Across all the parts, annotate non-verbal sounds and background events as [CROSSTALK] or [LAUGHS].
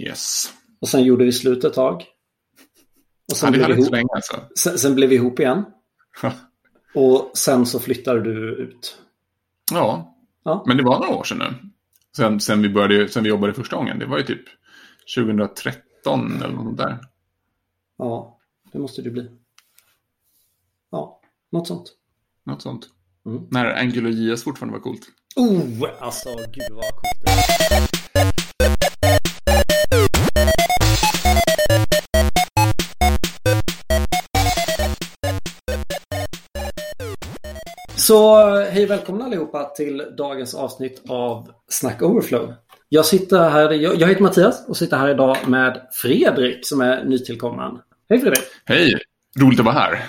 Yes. Och sen gjorde vi slut ett tag. Och sen, Ja, blev, vi ihop, länge alltså. sen, sen blev vi ihop igen. Och sen så flyttade du ut. Ja. Ja. Men det var några år sedan nu. Sen, sen, vi började, sen vi jobbade första gången. Det var ju typ 2013 eller något där. Ja, det måste det bli. Ja, något sånt. Något sånt. Mm. När Angular JS fortfarande var coolt. Oh, alltså gud vad coolt det är. Så hej välkomna allihopa till dagens avsnitt av Snack Overflow. Jag sitter här, jag, jag heter Mattias och sitter här idag med Fredrik som är nytillkommen. Hej Fredrik! Hej! Roligt att vara här.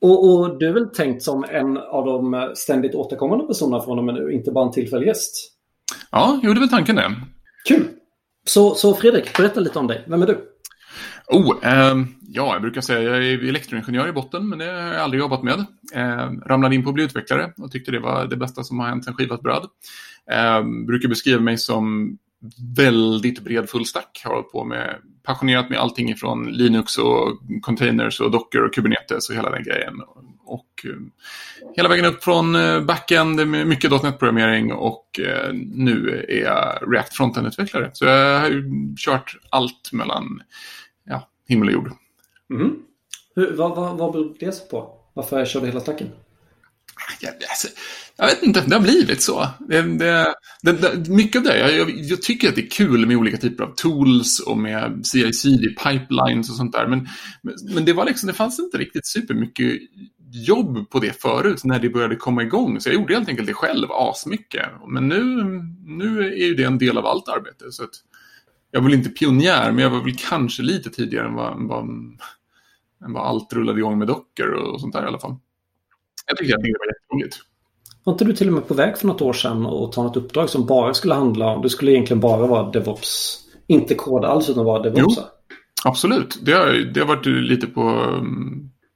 Och, och du är väl tänkt som en av de ständigt återkommande personerna från och med nu, inte bara en tillfällig gäst? Ja, jo, det är väl tanken det. Kul! Så, så Fredrik, berätta lite om dig. Vem är du? Oh, eh, ja, jag brukar säga jag är elektroingenjör i botten, men det har jag aldrig jobbat med. Eh, ramlade in på att bli utvecklare och tyckte det var det bästa som har hänt sen skivat bröd. Eh, brukar beskriva mig som väldigt bred fullstack. Har hållit på med, passionerat med allting ifrån Linux och containers och Docker och Kubernetes och hela den grejen. Och eh, hela vägen upp från eh, backend med mycket .NET-programmering och eh, nu är jag React Frontend-utvecklare. Så jag har ju kört allt mellan ja, himmel och jord. Mhm. Hur, vad, vad, vad beror det på? Varför kör du hela stacken? Jag, alltså, jag vet inte, det har blivit så. Det, det, det, mycket av det, jag, jag, tycker att det är kul med olika typer av tools och med CI-CD, pipelines och sånt där. Men, men, men det, var liksom, det fanns inte riktigt supermycket jobb på det förut när det började komma igång. Så jag gjorde helt enkelt det själv asmycket. Men nu, nu är ju det en del av allt arbete. Så jag var väl inte pionjär, men jag var väl kanske lite tidigare än vad, än vad, än vad allt rullade igång med Docker och sånt där i alla fall. Jag tycker att det var jätteroligt. Var inte du till och med på väg för något år sedan och ta något uppdrag som bara skulle handla om, det skulle egentligen bara vara DevOps, inte koda alls utan vara DevOps? Jo, absolut. Det har, det har varit lite på,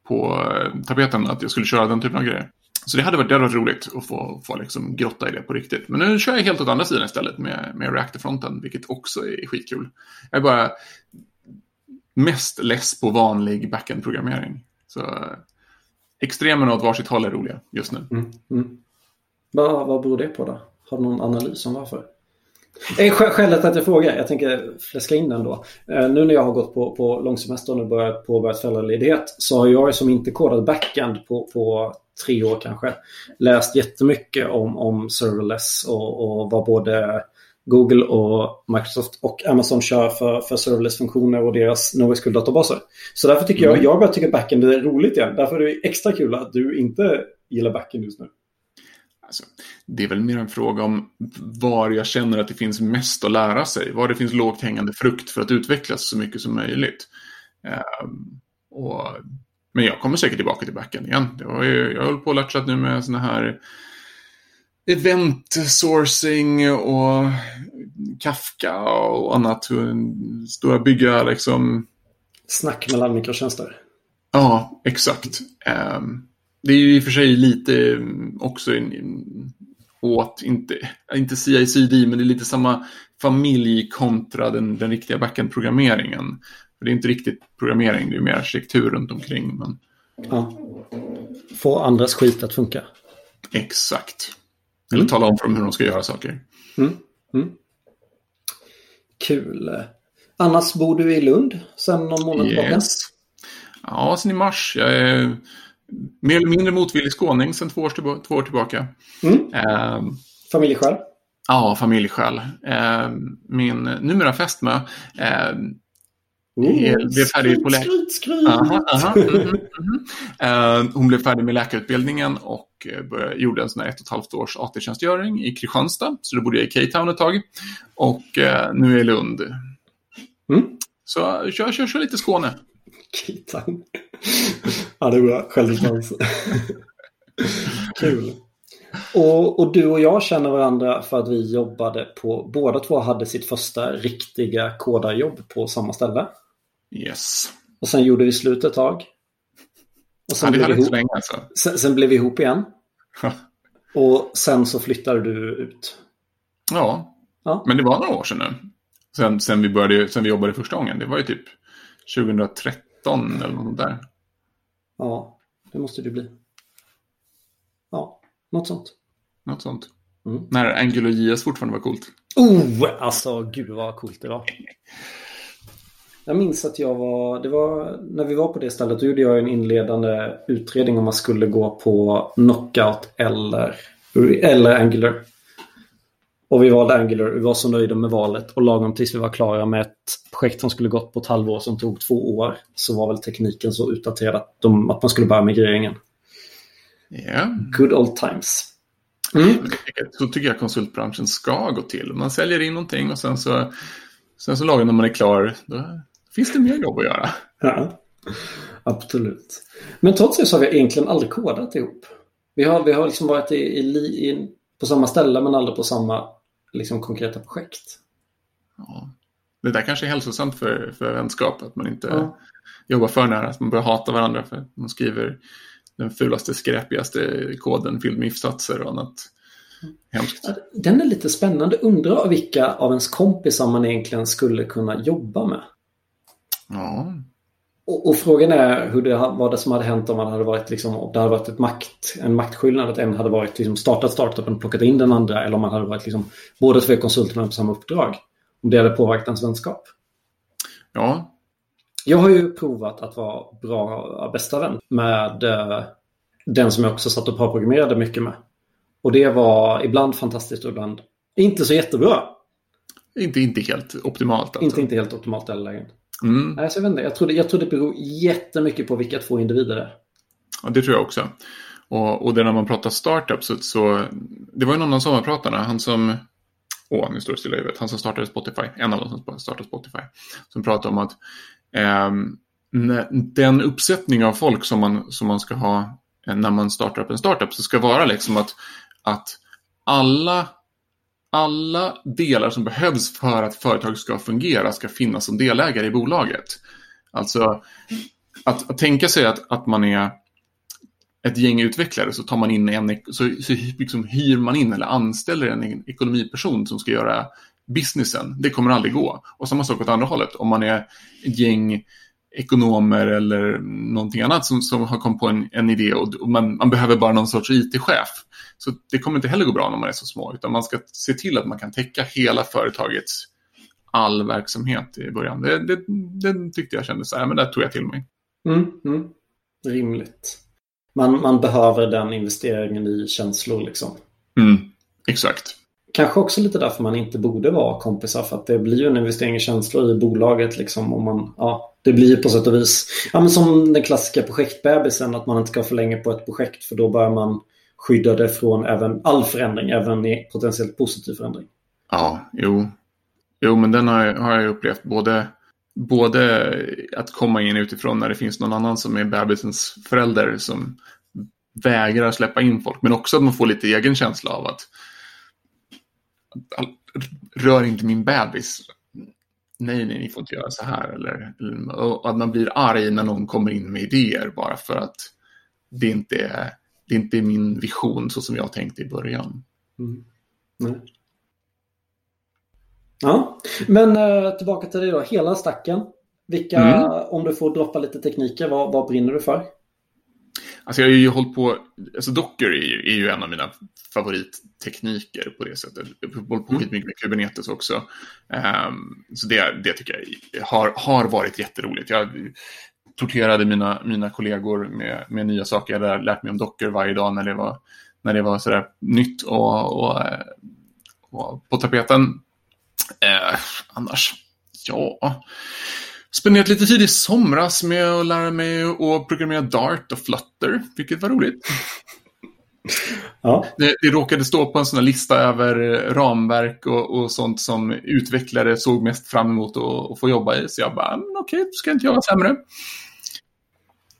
på eh, tapeten att jag skulle köra den typen av grejer. Så det hade varit, det hade varit roligt att få, få liksom grotta i det på riktigt. Men nu kör jag helt åt andra sidan istället med, med Reactor-fronten, vilket också är skitkul. Jag är bara mest less på vanlig backend-programmering. Så eh, extremerna åt varsitt håll är roliga just nu. Mm, mm. Vad, vad beror det på då? Har du någon analys om varför? Eh, Skälet att jag frågar, jag tänker fläska in den då. Eh, nu när jag har gått på, på långsemestern och börjat påbörjat föräldraledighet så har jag som inte kodat backend på, på tre år kanske läst jättemycket om, om serverless och, och vad både Google och Microsoft och Amazon kör för, för serverless-funktioner och deras NoSQL-databaser. Så därför tycker jag, jag börjar tycka backend är roligt igen. Därför är det extra kul att du inte gillar backend just nu. Alltså, det är väl mer en fråga om var jag känner att det finns mest att lära sig. Var det finns lågt hängande frukt för att utvecklas så mycket som möjligt. Um, och, men jag kommer säkert tillbaka till backend igen. Det var ju, jag håller på att latchat nu med sådana här event sourcing och Kafka och annat. Stora bygga liksom... Snack mellan mikrotjänster. Ja, exakt. Um, det är ju i och för sig lite också åt, inte, inte CI-CD, men det är lite samma familj kontra den, den riktiga backend-programmeringen. För det är inte riktigt programmering, det är mer arkitektur runt omkring. Men... Ja. Få andras skit att funka. Exakt. Eller mm. tala om för dem hur de ska göra saker. Mm. Mm. Kul. Annars bor du i Lund sedan någon månad tillbaka? Yes. Ja, sen i mars. Jag är mer eller mindre motvillig skåning sedan två år, tillba två år tillbaka. Mm. Eh, familjeskäl? Ja, familjeskäl. Eh, min numera fästmö eh, Oh, blev färdig på skryt, skryt. Aha, aha, mm, mm, mm. Uh, hon blev färdig med läkarutbildningen och började, gjorde en sån här ett och ett halvt års AT-tjänstgöring i Kristianstad. Så då bodde jag i K-Town ett tag. Och uh, nu är jag i Lund. Mm. Så jag kör, kör, kör lite Skåne. K-Town. Ja, det är bra. Självdistans. [LAUGHS] Kul. Och, och, du och jag känner varandra för att vi jobbade på, båda två hade sitt första riktiga kodarjobb på samma ställe. Yes. Och sen gjorde vi slut ett tag. Och sen, ja, hade inte så länge alltså. Sen, sen, blev vi ihop igen. [LAUGHS] och sen så flyttade du ut. Ja. ja, men det var några år sedan nu. Sen, sen, vi började, sen vi jobbade första gången. Det var ju typ 2013 eller något där. Ja, det måste det bli. Ja, något sånt. Något sånt. Mm. När AngularJS fortfarande var coolt. Oh, alltså gud vad coolt det var. Jag minns att jag var, det var, när vi var på det stället, då gjorde jag en inledande utredning om man skulle gå på Knockout eller, eller Angular. Och vi valde Angular, vi var så nöjda med valet och lagom tills vi var klara med ett projekt som skulle gått på ett halvår som tog två år så var väl tekniken så utdaterad att, de, att man skulle börja migreringen. Ja. Good old times. Mm. Så tycker jag konsultbranschen ska gå till. Man säljer in någonting och sen så, sen så lagen när man är klar, då finns det mer jobb att göra. Ja, absolut. Men trots det så har vi egentligen aldrig kodat ihop. Vi har, vi har liksom varit i, i, i, på samma ställe men aldrig på samma liksom, konkreta projekt. Ja. Det där kanske är hälsosamt för, för vänskap, att man inte Ja. jobbar för nära, att man börjar hata varandra för att man skriver den fulaste, skräpigaste koden fylld med if-satser och annat hemskt. Den är lite spännande. Undrar vilka av ens kompisar man egentligen skulle kunna jobba med. Ja, Och, och frågan är hur det, vad det som hade hänt om man hade varit liksom, om det hade varit ett makt, en maktskillnad. Att en hade varit liksom, startat startupen och plockat in den andra. Eller om man hade varit liksom, båda två konsulterna på samma uppdrag. Om det hade påverkat ens vänskap. ja, Jag har ju provat att vara bra bästa vän med eh, den som jag också satt och programmerade mycket med. Och det var ibland fantastiskt och ibland inte så jättebra. inte, inte helt optimalt. Alltså. Inte, inte helt optimalt i alla lägen. Mm. Nej, så jag, vet inte. Jag, tror det, jag tror det beror jättemycket på vilka två individer det är. Ja, det tror jag också. Och, och det när man pratar startups så, så det var ju någon av sommarpratarna, han som, åh nu står det stilla i huvudet, han som startade Spotify, en av dem som startade Spotify, som pratade om att när- den uppsättning av folk som man, som man ska ha eh, när man startar upp en startup så ska vara liksom att, att alla, alla delar som behövs för att företag ska fungera ska finnas som delägare i bolaget. Alltså att, att tänka sig att, att man är ett gäng utvecklare så tar man in en, så, så liksom hyr man in eller anställer en ekonomiperson som ska göra businessen. Det kommer aldrig gå. Och samma sak åt andra hållet. Om man är ett gäng ekonomer eller någonting annat som, som har kommit på en, en idé och, man, man behöver bara någon sorts IT-chef. Så det kommer inte heller gå bra när man är så små, utan man ska se till att man kan täcka hela företagets all verksamhet i början. Det, det, det tyckte jag kändes så här, men det tog jag till mig. Mm, mm. Rimligt. Man, man behöver den investeringen i känslor liksom. Mm, exakt. Kanske också lite därför man inte borde vara kompisar för att det blir ju en investering i känslor i bolaget liksom. Om man, ja, det blir ju på sätt och vis ja, men som den klassiska projektbebisen att man inte ska för länge på ett projekt för då börjar man skydda det från även all förändring, även i potentiellt positiv förändring. Ja, jo. Jo, men den har jag, har jag upplevt både, både att komma in utifrån när det finns någon annan som är bebisens förälder som vägrar släppa in folk, men också att man får lite egen känsla av att, att rör inte min bebis. Nej, nej, ni får inte göra så här. Eller, och att man blir arg när någon kommer in med idéer bara för att det inte är, det inte är min vision så som jag tänkte i början. Mm. Nej. Ja, men eh, tillbaka till det då. Hela stacken. Vilka, Mm. om du får droppa lite tekniker, vad, vad brinner du för? Alltså jag har ju hållit på, alltså Docker är ju, är ju en av mina favorittekniker på det sättet. Jag har hållit på skitmycket med Kubernetes också. Ehm, så det, det tycker jag har, har varit jätteroligt. Jag torterade mina, mina kollegor med, med nya saker. Jag har lärt mig om Docker varje dag när det var, när det var sådär nytt och, och, eh, och på tapeten. Eh, annars, ja spenderat lite tid i somras med att lära mig att programmera Dart och Flutter, vilket var roligt. [LAUGHS] Ja. Det, det råkade stå på en sån här lista över ramverk och, och sånt som utvecklare såg mest fram emot att, få jobba i. Så jag bara, "Mm, okej, okay, ska inte jag vara sämre.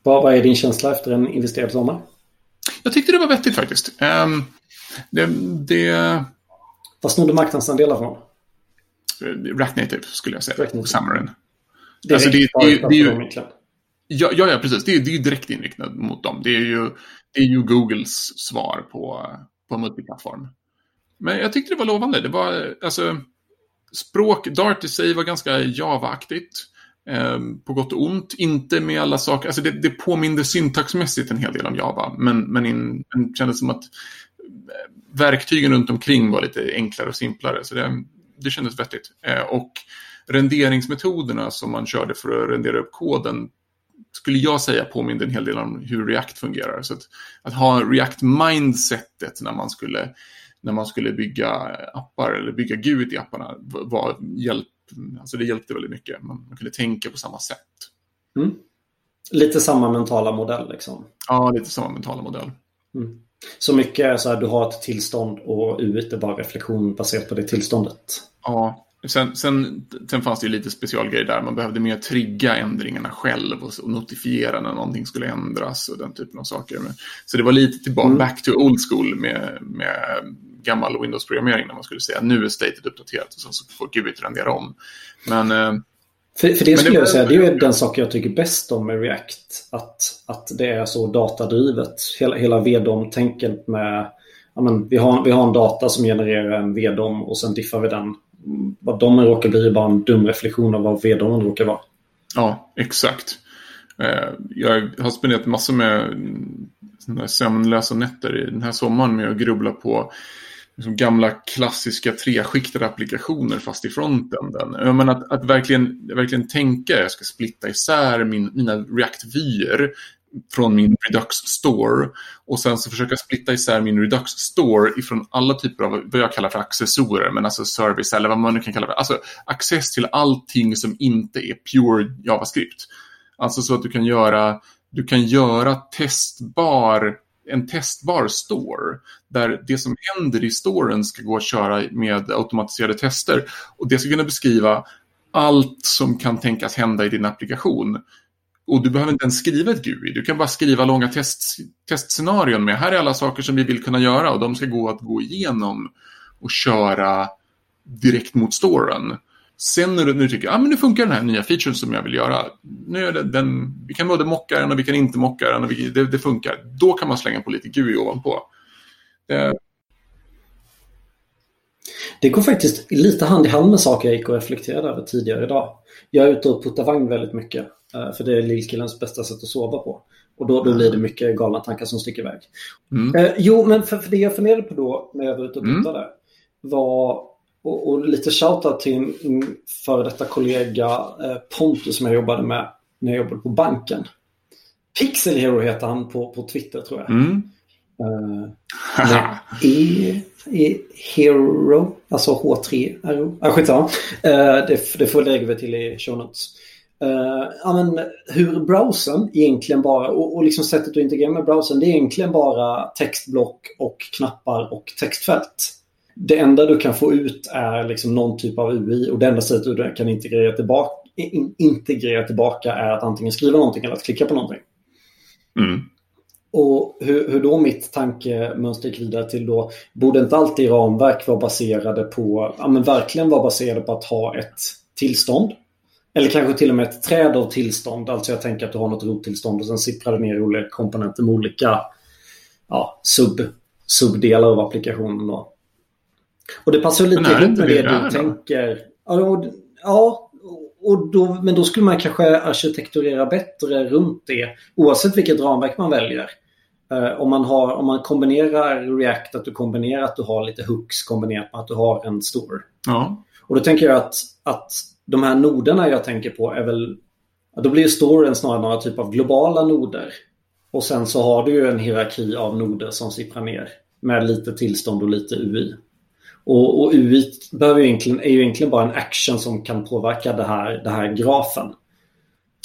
Vad, vad är din känsla efter en investerad sommar? Jag tyckte det var vettigt faktiskt. Um, det, det, Vad snodde marknadsandelar från? React Native skulle jag säga, React Native. Sommaren. Direkt Alltså, det- det- det- det är ju-. Ja, ja, precis. Det är, det är ju direkt inriktat mot dem. Det är ju, det är ju Googles svar på, på multiplattform. Men jag tyckte det var lovande. Det var, alltså, språk, Dart i sig var ganska Java-aktigt. Eh, på gott och ont. Inte med alla saker, alltså det, det påminner syntaxmässigt en hel del om Java. Men, men in, det kändes som att eh, verktygen runt omkring var lite enklare och simplare. Så det, det kändes vettigt. Eh, och renderingsmetoderna som man körde för att rendera upp koden skulle jag säga påminner en hel del om hur React fungerar. Så att, att ha React-mindsetet när man skulle när man skulle bygga appar eller bygga GUID i apparna var hjälp, alltså det hjälpte väldigt mycket. Man, man kunde tänka på samma sätt. Mm. Lite samma mentala modell liksom? Ja, lite samma mentala modell. Mm. Så mycket är så här, du har ett tillstånd och UIT är bara reflektion baserat på det tillståndet? Ja, Sen, sen, sen fanns det ju lite specialgrejer där. Man behövde mer trigga ändringarna själv och, och, notifiera när någonting skulle ändras och den typen av saker. Så det var lite tillbaka, mm. back to old school med, med gammal Windows-programmering när man skulle säga nu är statet uppdaterat och sen så får Gud rendera om. Men, eh, för, för det skulle det, jag säga, det är ju den sak jag tycker bäst om med React. Att, att det är så datadrivet. Hela, hela VDOM-tänket med ja, men, vi, har, vi har en data som genererar en VDOM och sen diffar vi den vad de råkar bli är bara en dum reflektion av vad VDOM råkar vara. Ja, exakt. Eh, jag har spenderat massor med sömnlösa nätter i den här sommaren med att grubbla på liksom gamla klassiska treskiktade applikationer fast i fronten. Men eh, att, att verkligen, verkligen tänka, jag ska splitta isär min, mina React-vyer från min Redux Store. Och sen så försöka splitta isär min Redux Store ifrån alla typer av vad jag kallar för accessorer, men alltså service eller vad man nu kan kalla det. Alltså access till allting som inte är pure JavaScript. Alltså så att du kan göra, du kan göra testbar en testbar store. Där det som händer i storen ska gå att köra med automatiserade tester. Och det ska kunna beskriva allt som kan tänkas hända i din applikation och du behöver inte ens skriva ett GUI, du kan bara skriva långa test, testscenarion med här är alla saker som vi vill kunna göra och de ska gå att gå igenom och köra direkt mot storen. Sen när du, när du tycker, att ah, men nu funkar den här nya featuren som jag vill göra. Nu är det, den, vi kan både mocka den och vi kan inte mocka den och vi, det, det, funkar. Då kan man slänga på lite GUI ovanpå. Det, det går faktiskt lite hand i hand med saker jag gick och reflekterade över tidigare idag. Jag är ute och puttar vagn väldigt mycket. Eh, för det är lillkillens bästa sätt att sova på. Och då, då blir det mycket galna tankar som sticker iväg. Mm. Eh, jo, men för, för, det jag funderade på då när jag var ute och puttade mm. var och, och lite shoutout till min före detta kollega eh, Pontus som jag jobbade med när jag jobbade på banken. Pixel Hero heter han på, på Twitter tror jag. Mm. Uh, e, e, Hero, alltså H3RO. Ah, skitsamma. Uh, det, det får lägga vi till i show notes. Uh, ja, men hur browsern egentligen bara, och, och liksom sättet att integrera med browsern, det är egentligen bara textblock och knappar och textfält. Det enda du kan få ut är liksom någon typ av UI och det enda sättet du kan integrera tillbaka, in, integrera tillbaka är att antingen skriva någonting eller att klicka på någonting. Mm. Och hur, hur, då mitt tankemönster gick vidare till då, borde inte alltid ramverk vara baserade på, ja men verkligen vara baserade på att ha ett tillstånd eller kanske till och med ett träd av tillstånd. Alltså jag tänker att du har något rottillstånd och sen sipprar det ner olika komponenter med olika ja, sub, subdelar av applikationen. Då. Och det passar lite ihop med det, det du tänker. Ja, och, ja och då, men då skulle man kanske arkitekturera bättre runt det. Oavsett vilket ramverk man väljer. Uh, om, man har, om man kombinerar React, att du kombinerar att du har lite hooks kombinerat med att du har en store. Ja. Och då tänker jag att, att de här noderna jag tänker på är väl, då blir storyn snarare några typ av globala noder. Och sen så har du ju en hierarki av noder som sipprar ner med lite tillstånd och lite UI. Och, och UI behöver ju egentligen, är ju egentligen bara en action som kan påverka det här, det här grafen.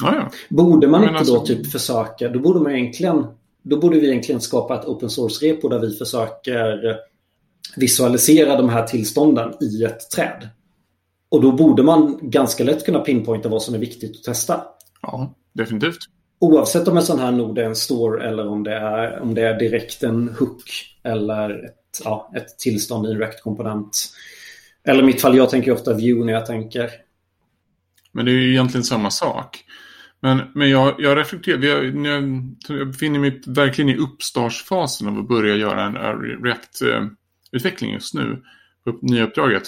Ah, ja. Borde man Men inte alltså... då typ försöka, då borde man egentligen då borde vi egentligen skapa ett open source-repo där vi försöker visualisera de här tillstånden i ett träd. Och då borde man ganska lätt kunna pinpointa vad som är viktigt att testa. Ja, definitivt. Oavsett om en sån här nod är en store eller om det är, om det är direkt en hook eller ett, ja, ett tillstånd i en React-komponent. Eller mitt fall, jag tänker ofta view när jag tänker. Men det är ju egentligen samma sak. Men, men jag, jag reflekterar, jag, jag befinner mig verkligen i uppstartsfasen av att börja göra en React-utveckling just nu upp, nya uppdraget.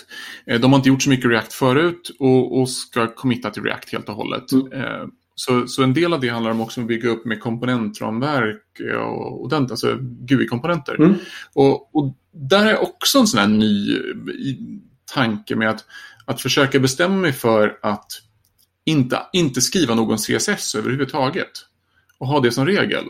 Eh, de har inte gjort så mycket React förut och, och ska committa till React helt och hållet. Mm. Eh, så, så en del av det handlar om också att bygga upp med komponentramverk och, och den, alltså GUI-komponenter. Mm. Och, och, där är också en sån här ny tanke med att, att försöka bestämma mig för att inte, inte skriva någon CSS överhuvudtaget och ha det som regel.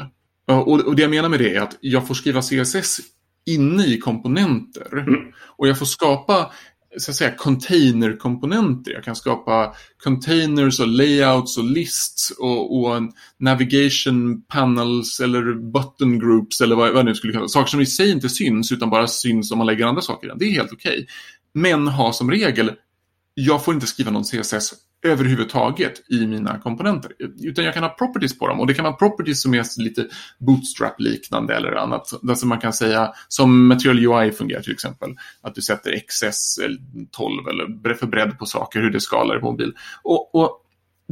Och, och det jag menar med det är att jag får skriva CSS inne i komponenter. Mm. Och jag får skapa så att säga, containerkomponenter. Jag kan skapa containers och layouts och lists och, och navigation panels eller button groups eller vad, vad nu skulle kallas. Saker som i sig inte syns utan bara syns om man lägger andra saker i den. Det är helt okej. Okay. Men ha som regel, jag får inte skriva någon CSS överhuvudtaget i mina komponenter. Utan jag kan ha properties på dem och det kan vara properties som är lite bootstrap-liknande eller annat. Alltså man kan säga som Material UI fungerar till exempel. Att du sätter XS 12 eller för bredd på saker, hur det skalar på mobil. Och, och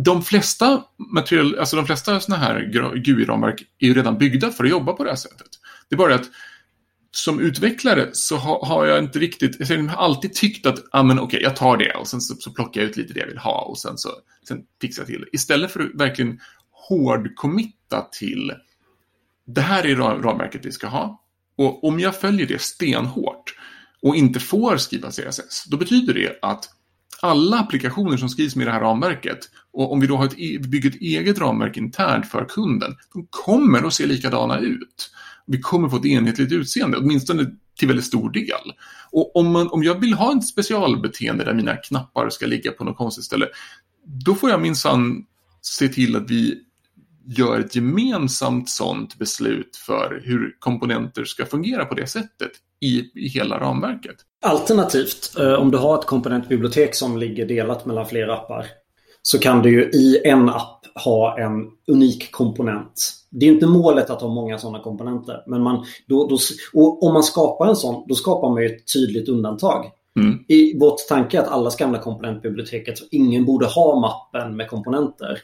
de flesta, material, alltså de flesta sådana här GUI-ramverk är ju redan byggda för att jobba på det här sättet. Det är bara att som utvecklare så ha, har jag inte riktigt, jag har alltid tyckt att, ja ah, men okej, okay, jag tar det och sen så, så, plockar jag ut lite det jag vill ha och sen så sen fixar jag till det. Istället för att verkligen hårdkommitta till, det här är ramverket vi ska ha. Och om jag följer det stenhårt och inte får skriva CSS, då betyder det att alla applikationer som skrivs med det här ramverket och om vi då har ett, e-, bygger ett eget ramverk internt för kunden, de kommer att se likadana ut vi kommer få ett enhetligt utseende, åtminstone till väldigt stor del. Och om, man, om jag vill ha ett specialbeteende där mina knappar ska ligga på något konstigt ställe, då får jag minsann se till att vi gör ett gemensamt sådant beslut för hur komponenter ska fungera på det sättet i, i hela ramverket. Alternativt, eh, om du har ett komponentbibliotek som ligger delat mellan flera appar så kan du ju i en app ha en unik komponent. Det är inte målet att ha många sådana komponenter. Men man, då, då, om man skapar en sån, då skapar man ett tydligt undantag. Mm. I vårt tanke är att alla ska använda komponentbiblioteket. Så ingen borde ha mappen med komponenter.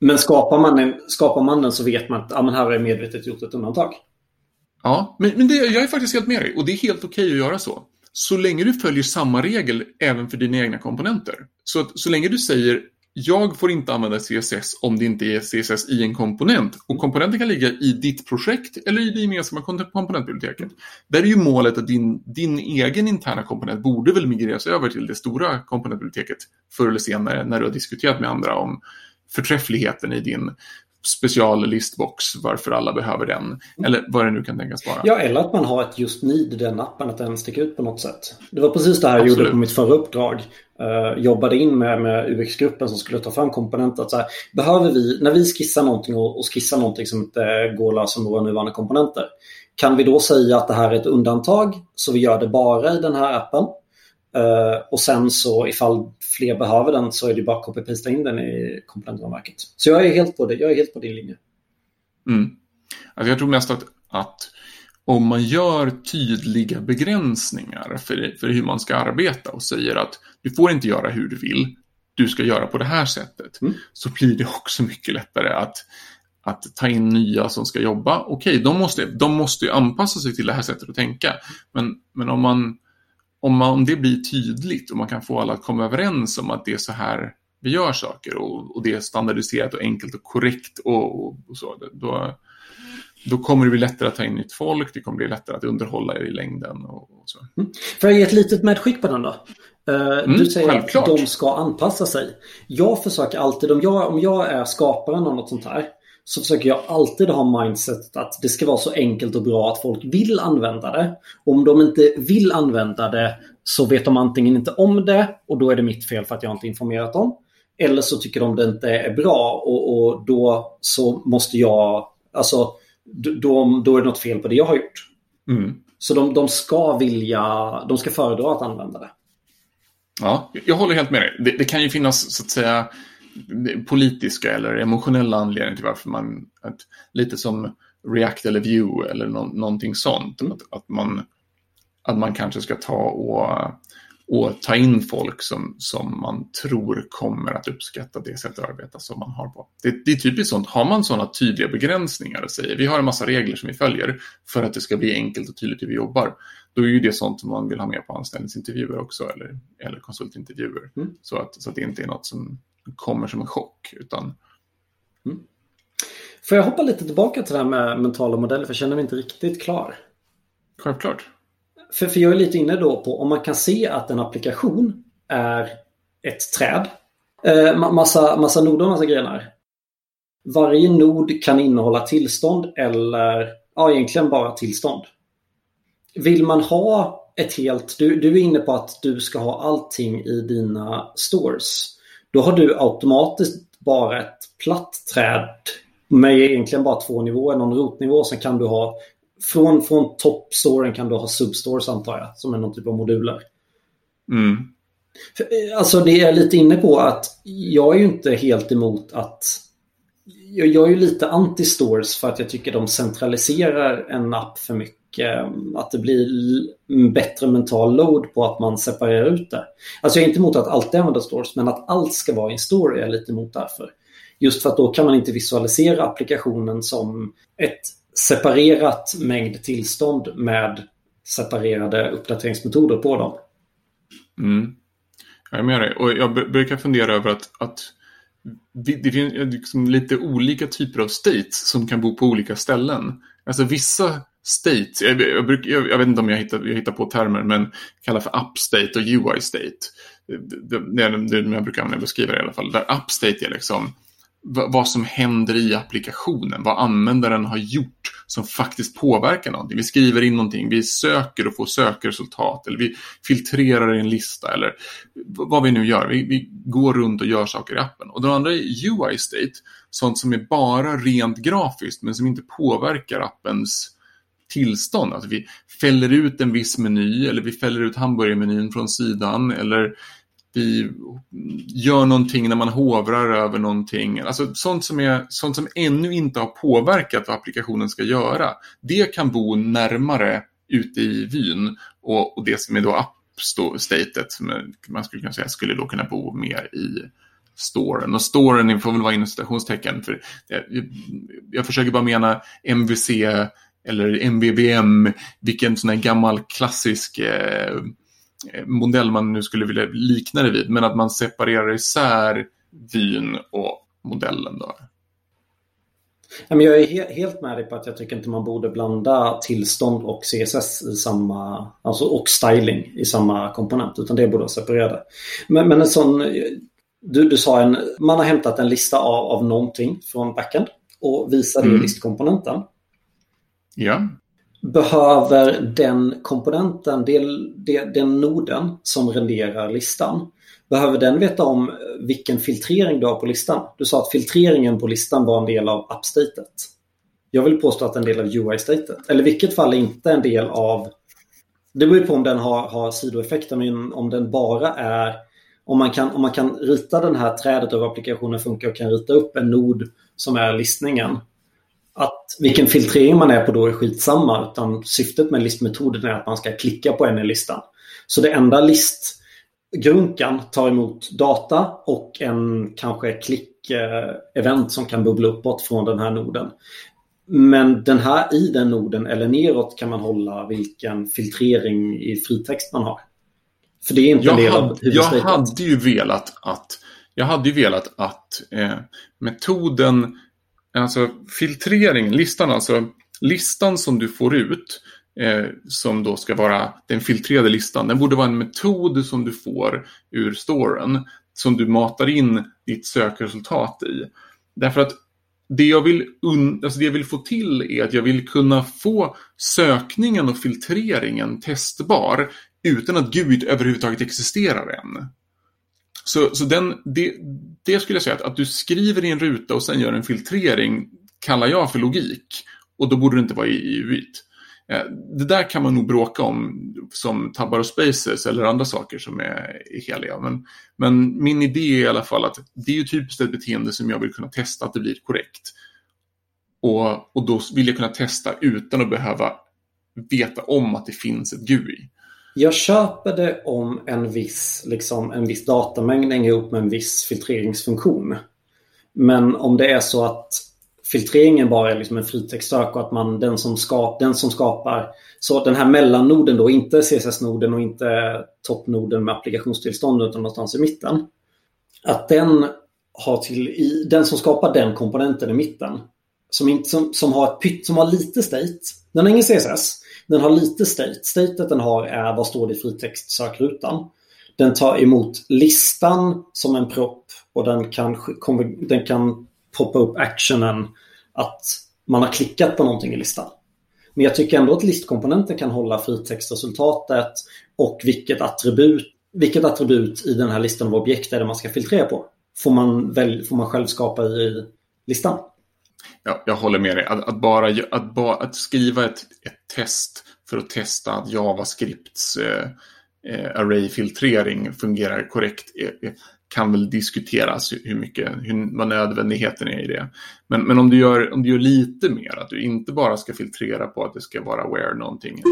Men skapar man, en, skapar man den så vet man att ja, men här har jag medvetet gjort ett undantag. Ja, men, men det, jag är faktiskt helt med dig. Och det är helt okej okay att göra så. Så länge du följer samma regel även för dina egna komponenter. Så, så länge du säger jag får inte använda CSS om det inte är CSS i en komponent. Och komponenten kan ligga i ditt projekt eller i det gemensamma komponentbiblioteket. Där är ju målet att din, din egen interna komponent borde väl migreras över till det stora komponentbiblioteket förr eller senare när du har diskuterat med andra om förträffligheten i din speciallistbox, varför alla behöver den. Eller vad det nu kan tänkas vara. Ja, eller att man har ett just need i den appen, att den sticker ut på något sätt. Det var precis det här jag gjorde på mitt förra uppdrag. Uh, jobbade in med, med UX-gruppen som skulle ta fram komponenter. Att så här, behöver vi, när vi skissar någonting och, och skissar någonting som inte går att lösa med våra nuvarande komponenter. Kan vi då säga att det här är ett undantag så vi gör det bara i den här appen? Uh, och sen så ifall fler behöver den så är det bara att copy-pasta in den i komponentramverket. Så jag är helt på det. Jag är helt på din linje. Mm. Alltså jag tror mest att, att om man gör tydliga begränsningar för, för hur man ska arbeta och säger att du får inte göra hur du vill, du ska göra på det här sättet, mm. så blir det också mycket lättare att, att ta in nya som ska jobba. Okej, de måste, de måste anpassa sig till det här sättet att tänka, men, men om man om, man, om det blir tydligt och man kan få alla att komma överens om att det är så här vi gör saker och, och det är standardiserat och enkelt och korrekt och, och, och så, då, då kommer det bli lättare att ta in nytt folk, det kommer bli lättare att underhålla i längden. Och, och så. Mm. Får jag ge ett litet medskick på den då? Uh, mm, du säger självklart. att de ska anpassa sig. Jag försöker alltid, om jag, om jag är skaparen av något sånt här, så försöker jag alltid ha mindset att det ska vara så enkelt och bra att folk vill använda det. Om de inte vill använda det så vet de antingen inte om det och då är det mitt fel för att jag inte informerat dem. Eller så tycker de det inte är bra och, och då så måste jag, alltså då, då är det något fel på det jag har gjort. Mm. Så de, de ska vilja, de ska föredra att använda det. Ja, jag håller helt med dig. Det, det kan ju finnas så att säga politiska eller emotionella anledningar till varför man, att, lite som React eller Vue eller no, någonting sånt. Mm. Att, att, man, att man kanske ska ta och och ta in folk som, som man tror kommer att uppskatta det sättet att arbeta som man har på. Det, det är typiskt sånt, har man sådana tydliga begränsningar och säger vi har en massa regler som vi följer för att det ska bli enkelt och tydligt hur vi jobbar, då är ju det sånt som man vill ha med på anställningsintervjuer också eller, eller konsultintervjuer. Mm. Så, att, så att det inte är något som kommer som en chock. Utan... Mm. Får jag hoppa lite tillbaka till det här med mentala modeller för jag känner mig inte riktigt klar. Självklart. För, för jag är lite inne då på om man kan se att en applikation är ett träd. Eh, massa, massa noder och massa grenar. Varje nod kan innehålla tillstånd eller ja, egentligen bara tillstånd. Vill man ha ett helt... Du, du är inne på att du ska ha allting i dina stores. Då har du automatiskt bara ett platt träd med egentligen bara två nivåer. Någon rotnivå. Sen kan du ha från, från toppstoren kan du ha substores antar jag, som är någon typ av moduler. Mm. Alltså det är lite inne på att jag är ju inte helt emot att jag, jag är ju lite anti-stores för att jag tycker de centraliserar en app för mycket. Att det blir bättre mental load på att man separerar ut det. Alltså jag är inte emot att alltid använda stores men att allt ska vara i en store är jag lite emot därför. Just för att då kan man inte visualisera applikationen som ett separerat mängd tillstånd med separerade uppdateringsmetoder på dem. Mm. Jag är med dig. Och jag brukar fundera över att, att det finns liksom lite olika typer av states som kan bo på olika ställen. Alltså vissa states, jag, jag, bruk, jag, jag vet inte om jag hittar, jag hittar på termer, men kallar för upstate och UI-state. Det, det, är det jag brukar använda beskriva det i alla fall. Där upstate är liksom vad som händer i applikationen, vad användaren har gjort som faktiskt påverkar någonting. Vi skriver in någonting, vi söker och får sökresultat eller vi filtrerar i en lista eller vad vi nu gör. Vi, vi går runt och gör saker i appen. Och den andra är UI-state, sånt som är bara rent grafiskt men som inte påverkar appens tillstånd. Alltså vi fäller ut en viss meny eller vi fäller ut hamburgermenyn från sidan eller vi gör någonting när man hovrar över någonting. Alltså sånt som, är, sånt som ännu inte har påverkat vad applikationen ska göra. Det kan bo närmare ute i vyn och, och det som är då app-statet som man skulle kunna säga skulle då kunna bo mer i storen. Och storen får väl vara inom citationstecken. För jag, jag försöker bara mena MVC eller MVVM, vilken sån här gammal klassisk eh, modell man nu skulle vilja likna det vid, men att man separerar isär vyn och modellen. Då. Jag är helt med dig på att jag tycker inte man borde blanda tillstånd och CSS i samma, alltså och styling i samma komponent, utan det borde vara separerade. Men, men en sån, du, du sa en, man har hämtat en lista av, av någonting från backend och visar det mm. i listkomponenten. Ja behöver den komponenten, den noden som renderar listan, behöver den veta om vilken filtrering du har på listan? Du sa att filtreringen på listan var en del av appstatet. Jag vill påstå att en del av UI-statet. Eller i vilket fall är inte en del av... Det beror på om den har, har sidoeffekter, men om den bara är... Om man, kan, om man kan rita den här trädet över applikationen funkar och kan rita upp en nod som är listningen att vilken filtrering man är på då är skitsamma. Utan syftet med listmetoden är att man ska klicka på en i listan. Så det enda listgrunkan tar emot data och en kanske klick-event som kan bubbla uppåt från den här noden. Men den här i den noden eller neråt kan man hålla vilken filtrering i fritext man har. För det är inte jag en del hade, av Jag hade ju velat att, jag hade ju velat att eh, metoden Alltså filtrering, listan alltså. Listan som du får ut, eh, som då ska vara den filtrerade listan, den borde vara en metod som du får ur storen. Som du matar in ditt sökresultat i. Därför att det jag, vill alltså det jag vill få till är att jag vill kunna få sökningen och filtreringen testbar utan att Gud överhuvudtaget existerar än. Så, så den, det, det skulle jag säga att, att du skriver i en ruta och sen gör en filtrering kallar jag för logik. Och då borde det inte vara i, i UIT. Eh, det där kan man nog bråka om som tabbar och spaces eller andra saker som är, är heliga. Men, men min idé är i alla fall att det är ju typiskt ett beteende som jag vill kunna testa att det blir korrekt. Och, och då vill jag kunna testa utan att behöva veta om att det finns ett GUI jag köper det om en viss, liksom, en viss datamängd hänger ihop med en viss filtreringsfunktion. Men om det är så att filtreringen bara är liksom en fritextsök och att man, den som, skap, den som skapar, så den här mellannoden då, inte CSS-noden och inte toppnoden med applikationstillstånd utan någonstans i mitten. Att den har till, i, den som skapar den komponenten i mitten, som, inte, som, som, har, ett pytt, som har lite state, den har ingen CSS, den har lite state. Statet den har är vad står det i fritextsökrutan. Den tar emot listan som en propp och den kan, den kan poppa upp actionen att man har klickat på någonting i listan. Men jag tycker ändå att listkomponenten kan hålla fritextresultatet och vilket attribut, vilket attribut i den här listan av objekt är det man ska filtrera på. Får man, väl, får man själv skapa i listan. Ja, jag håller med dig. Att, att bara, att, bara, att skriva ett, ett test för att testa att JavaScripts eh, eh array-filtrering fungerar korrekt eh, kan väl diskuteras hur mycket, hur, vad nödvändigheten är i det. Men, men om, du gör, om du gör lite mer, att du inte bara ska filtrera på att det ska vara where någonting.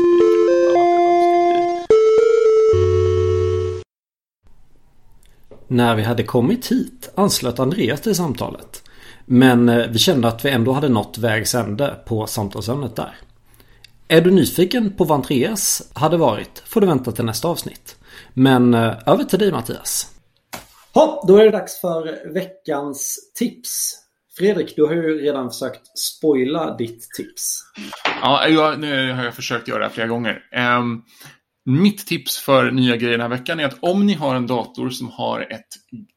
När vi hade kommit hit anslöt Andreas till samtalet. Men eh, vi kände att vi ändå hade nått vägs ände på samtalsämnet där. Är du nyfiken på vad Andreas hade varit får du vänta till nästa avsnitt. Men eh, över till dig Mattias. Ja, då är det dags för veckans tips. Fredrik, du har ju redan försökt spoila ditt tips. Ja, jag, nu har jag försökt göra det flera gånger. Um, mitt tips för nya grejer den här veckan är att om ni har en dator som har ett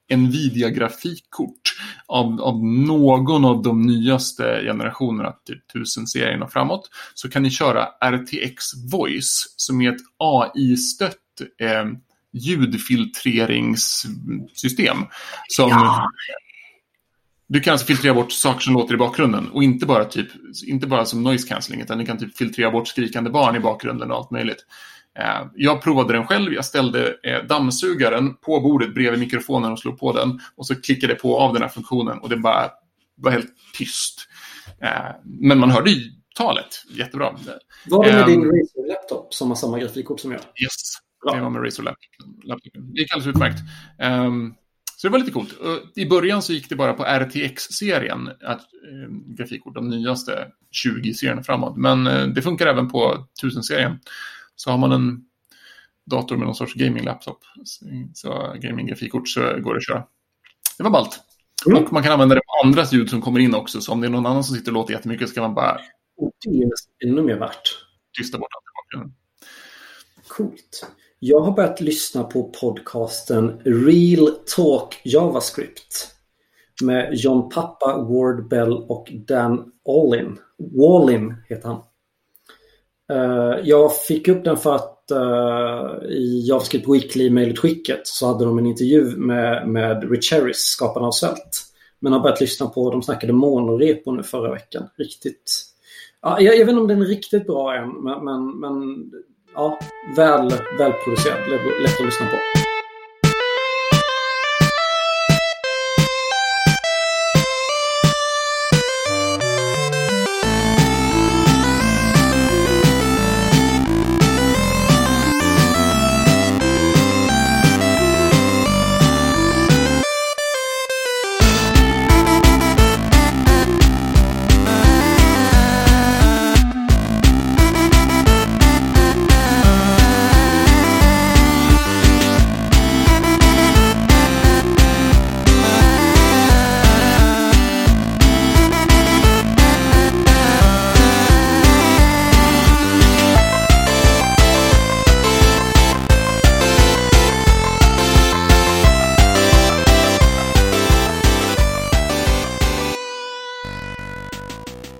Nvidia-grafikkort av, av någon av de nyaste generationerna, typ 1000-serien och framåt, så kan ni köra RTX Voice som är ett AI-stött eh, ljudfiltreringssystem. Som, ja. Du kan alltså filtrera bort saker som låter i bakgrunden och inte bara, typ, inte bara som noise cancelling utan du kan typ filtrera bort skrikande barn i bakgrunden och allt möjligt. Eh, jag provade den själv. Jag ställde eh, dammsugaren på bordet bredvid mikrofonen och slog på den. Och så klickade jag på av den här funktionen och det bara var helt tyst. Eh, men man hörde ju talet jättebra. Var det med um, din Razer laptop som har samma grafikkort som jag? Yes, Bra. det var med Razer laptop. Det gick alldeles utmärkt. Um, så det var lite coolt. I början så gick det bara på RTX-serien, grafikkort, de nyaste 20-serierna framåt. Men det funkar även på 1000-serien. Så har man en dator med någon sorts gaming-laptop, så gaming-grafikkort, så går det att köra. Det var ballt. Mm. Och man kan använda det på andras ljud som kommer in också, så om det är någon annan som sitter och låter jättemycket så kan man bara... Det är ännu mer värt. Tysta bort allt. Coolt. Jag har börjat lyssna på podcasten Real Talk JavaScript med John Pappa, Ward Bell och Dan Allin. Wallin heter han. Eh, jag fick upp den för att uh, i JavaScript Weekly-mejlutskicket så hade de en intervju med, med Rich Harris, skaparna av Svält. Men har börjat lyssna på, de snackade monorepo nu förra veckan. Riktigt. Ja, jag, jag vet inte om den är riktigt bra än, men, men, men ja, väl, välproducerad, lätt att lyssna på.